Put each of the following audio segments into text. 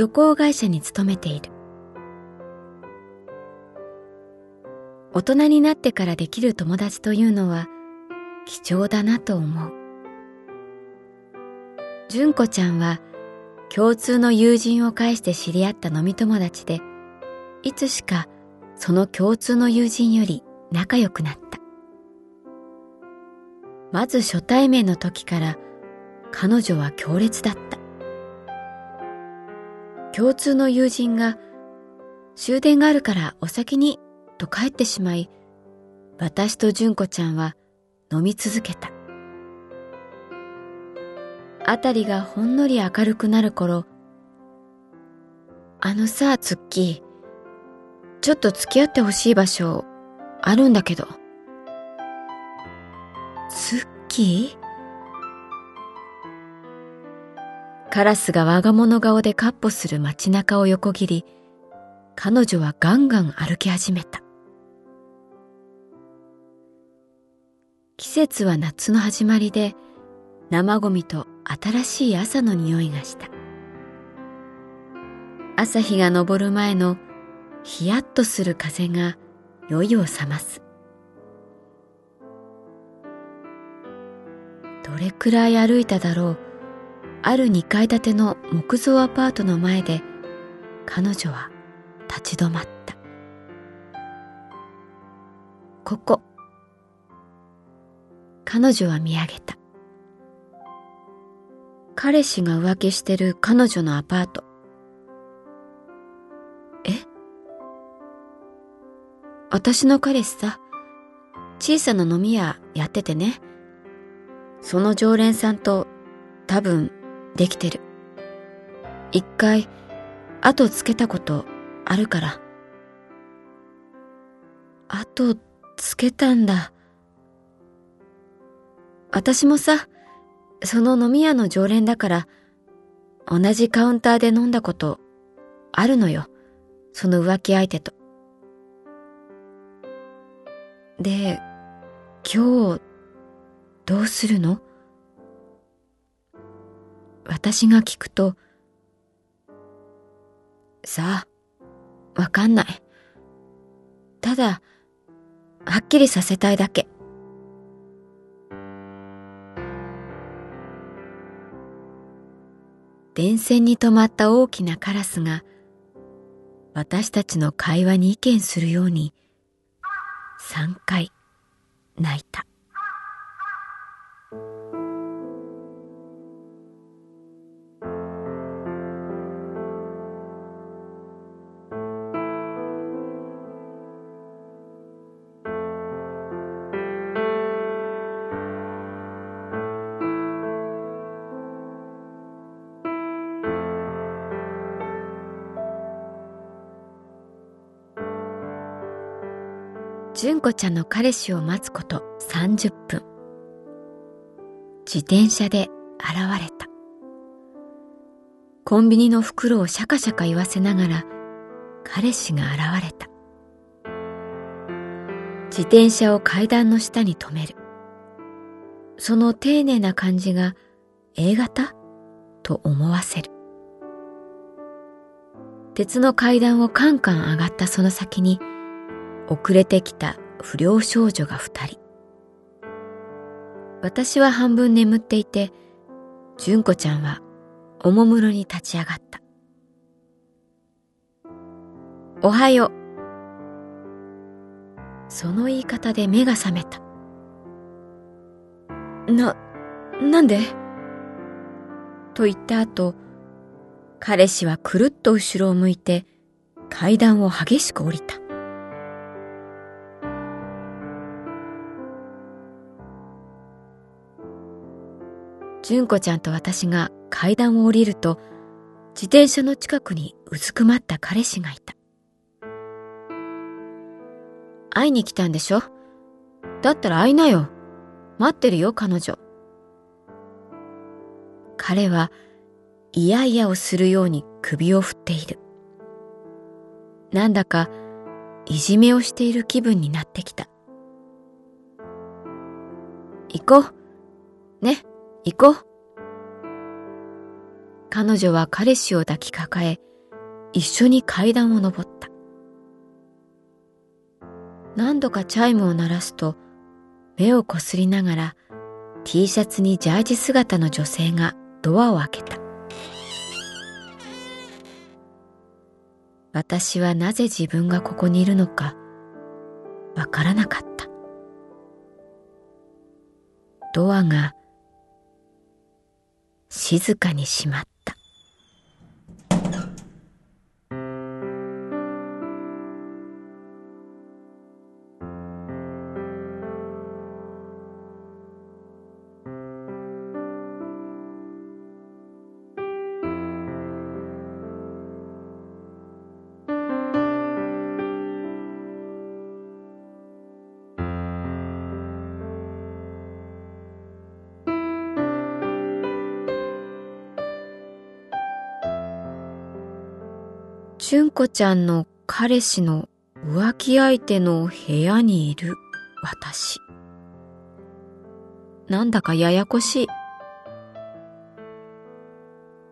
旅行会社に勤めている。大人になってからできる友達というのは貴重だなと思う。純子ちゃんは共通の友人を介して知り合った飲み友達で、いつしかその共通の友人より仲良くなった。まず初対面の時から彼女は強烈だった。共通の友人が終電があるからお先にと帰ってしまい、私と純子ちゃんは飲み続けた。あたりがほんのり明るくなる頃、あのさ、ツッキー、ちょっと付き合ってほしい場所あるんだけど。ツッキー？カラスが我が物顔でかっ歩する街中を横切り、彼女はガンガン歩き始めた。季節は夏の始まりで、生ゴミと新しい朝の匂いがした。朝日が昇る前のヒヤッとする風が酔いを覚ます。どれくらい歩いただろうある2階建ての木造アパートの前で彼女は立ち止まった。ここ。彼女は見上げた。彼氏が浮気してる彼女のアパート。え？私の彼氏さ小さな飲み屋やっててね。その常連さんと多分できてる。一回後つけたことあるから。後つけたんだ。私もさ、その飲み屋の常連だから、同じカウンターで飲んだことあるのよ。その浮気相手と。で、今日どうするの？私が聞くと、さあ、わかんない。ただ、はっきりさせたいだけ。電線に止まった大きなカラスが、私たちの会話に意見するように、三回泣いた。純子ちゃんの彼氏を待つこと30分。自転車で現れた。コンビニの袋をシャカシャカ言わせながら彼氏が現れた。自転車を階段の下に止める。その丁寧な感じが A 型？と思わせる。鉄の階段をカンカン上がったその先に遅れてきた不良少女が二人。私は半分眠っていて、純子ちゃんはおもむろに立ち上がった。おはよう。その言い方で目が覚めた。な、なんで？と言った後、彼氏はくるっと後ろを向いて階段を激しく降りた。純子ちゃんと私が階段を降りると、自転車の近くにうずくまった彼氏がいた。会いに来たんでしょ？だったら会いなよ。待ってるよ、彼女。彼は、いやいやをするように首を振っている。なんだか、いじめをしている気分になってきた。行こう。ね、行こう。彼女は彼氏を抱きかかえ、一緒に階段を登った。何度かチャイムを鳴らすと、目をこすりながら T シャツにジャージ姿の女性がドアを開けた。私はなぜ自分がここにいるのかわからなかった。ドアが静かにしまった。純子ちゃんの彼氏の浮気相手の部屋にいる私。なんだかややこしい。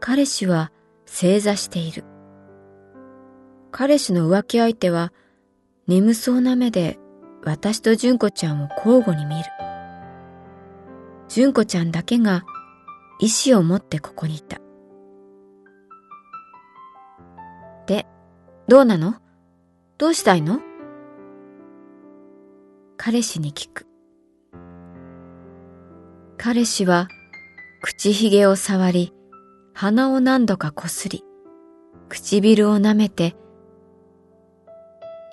彼氏は正座している。彼氏の浮気相手は眠そうな目で私と純子ちゃんを交互に見る。純子ちゃんだけが意志を持ってここにいた。どうなの？どうしたいの？彼氏に聞く。彼氏は口ひげを触り、鼻を何度かこすり、唇を舐めて、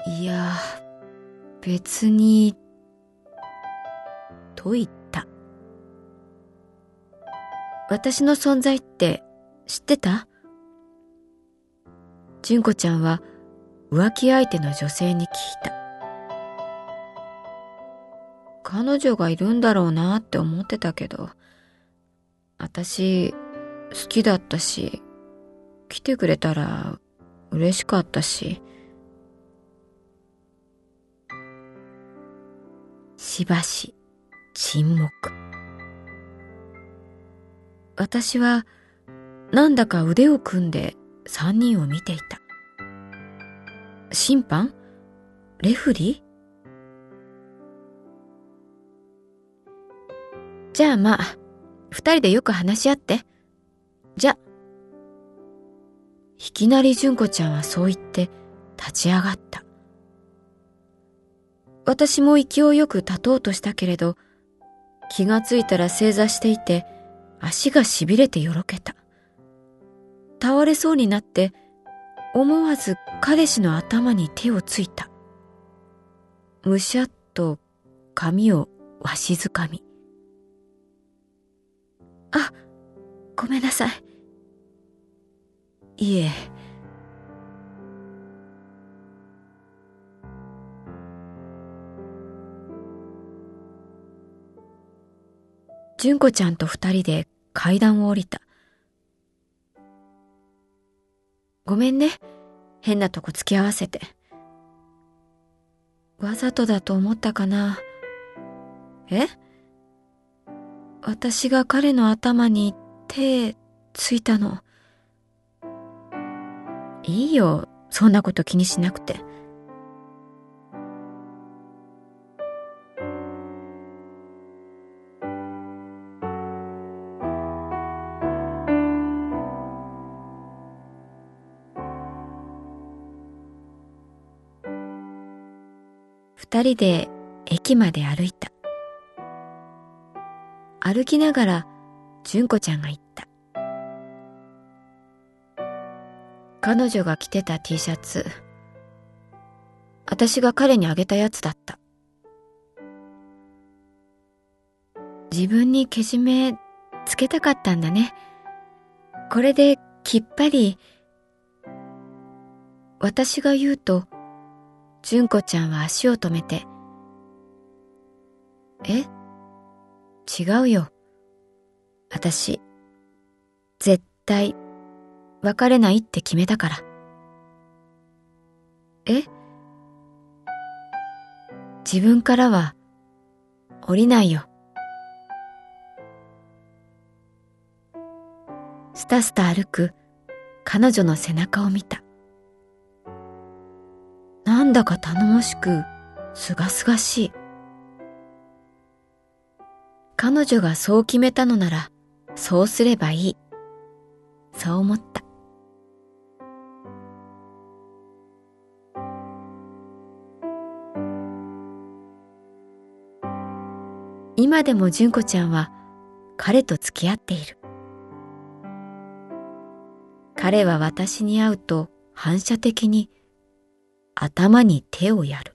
いや、別に、と言った。私の存在って知ってた？純子ちゃんは浮気相手の女性に聞いた。彼女がいるんだろうなって思ってたけど、私好きだったし、来てくれたら嬉しかったし、しばし沈黙。私はなんだか腕を組んで三人を見ていた。審判？レフリー？じゃあまあ、二人でよく話し合って。じゃ。いきなり純子ちゃんはそう言って立ち上がった。私も勢いよく立とうとしたけれど、気がついたら正座していて、足が痺れてよろけた。倒れそうになって思わず彼氏の頭に手をついた。むしゃっと髪をわしづかみ。あ、ごめんなさい。いえ。純子ちゃんと二人で階段を降りた。ごめんね。変なとこ付き合わせて。わざとだと思ったかな。え？私が彼の頭に手ついたの。いいよ、そんなこと気にしなくて。二人で駅まで歩いた。歩きながら純子ちゃんが言った。彼女が着てた T シャツ、私が彼にあげたやつだった。自分にけじめつけたかったんだね。これできっぱり、私が言うと、純子ちゃんは足を止めて、え？違うよ。私、絶対、別れないって決めたから。え？自分からは、降りないよ。スタスタ歩く彼女の背中を見た。なんだか頼もしく、すがすがしい。彼女がそう決めたのなら、そうすればいい。そう思った。今でも純子ちゃんは彼と付き合っている。彼は私に会うと反射的に頭に手をやる。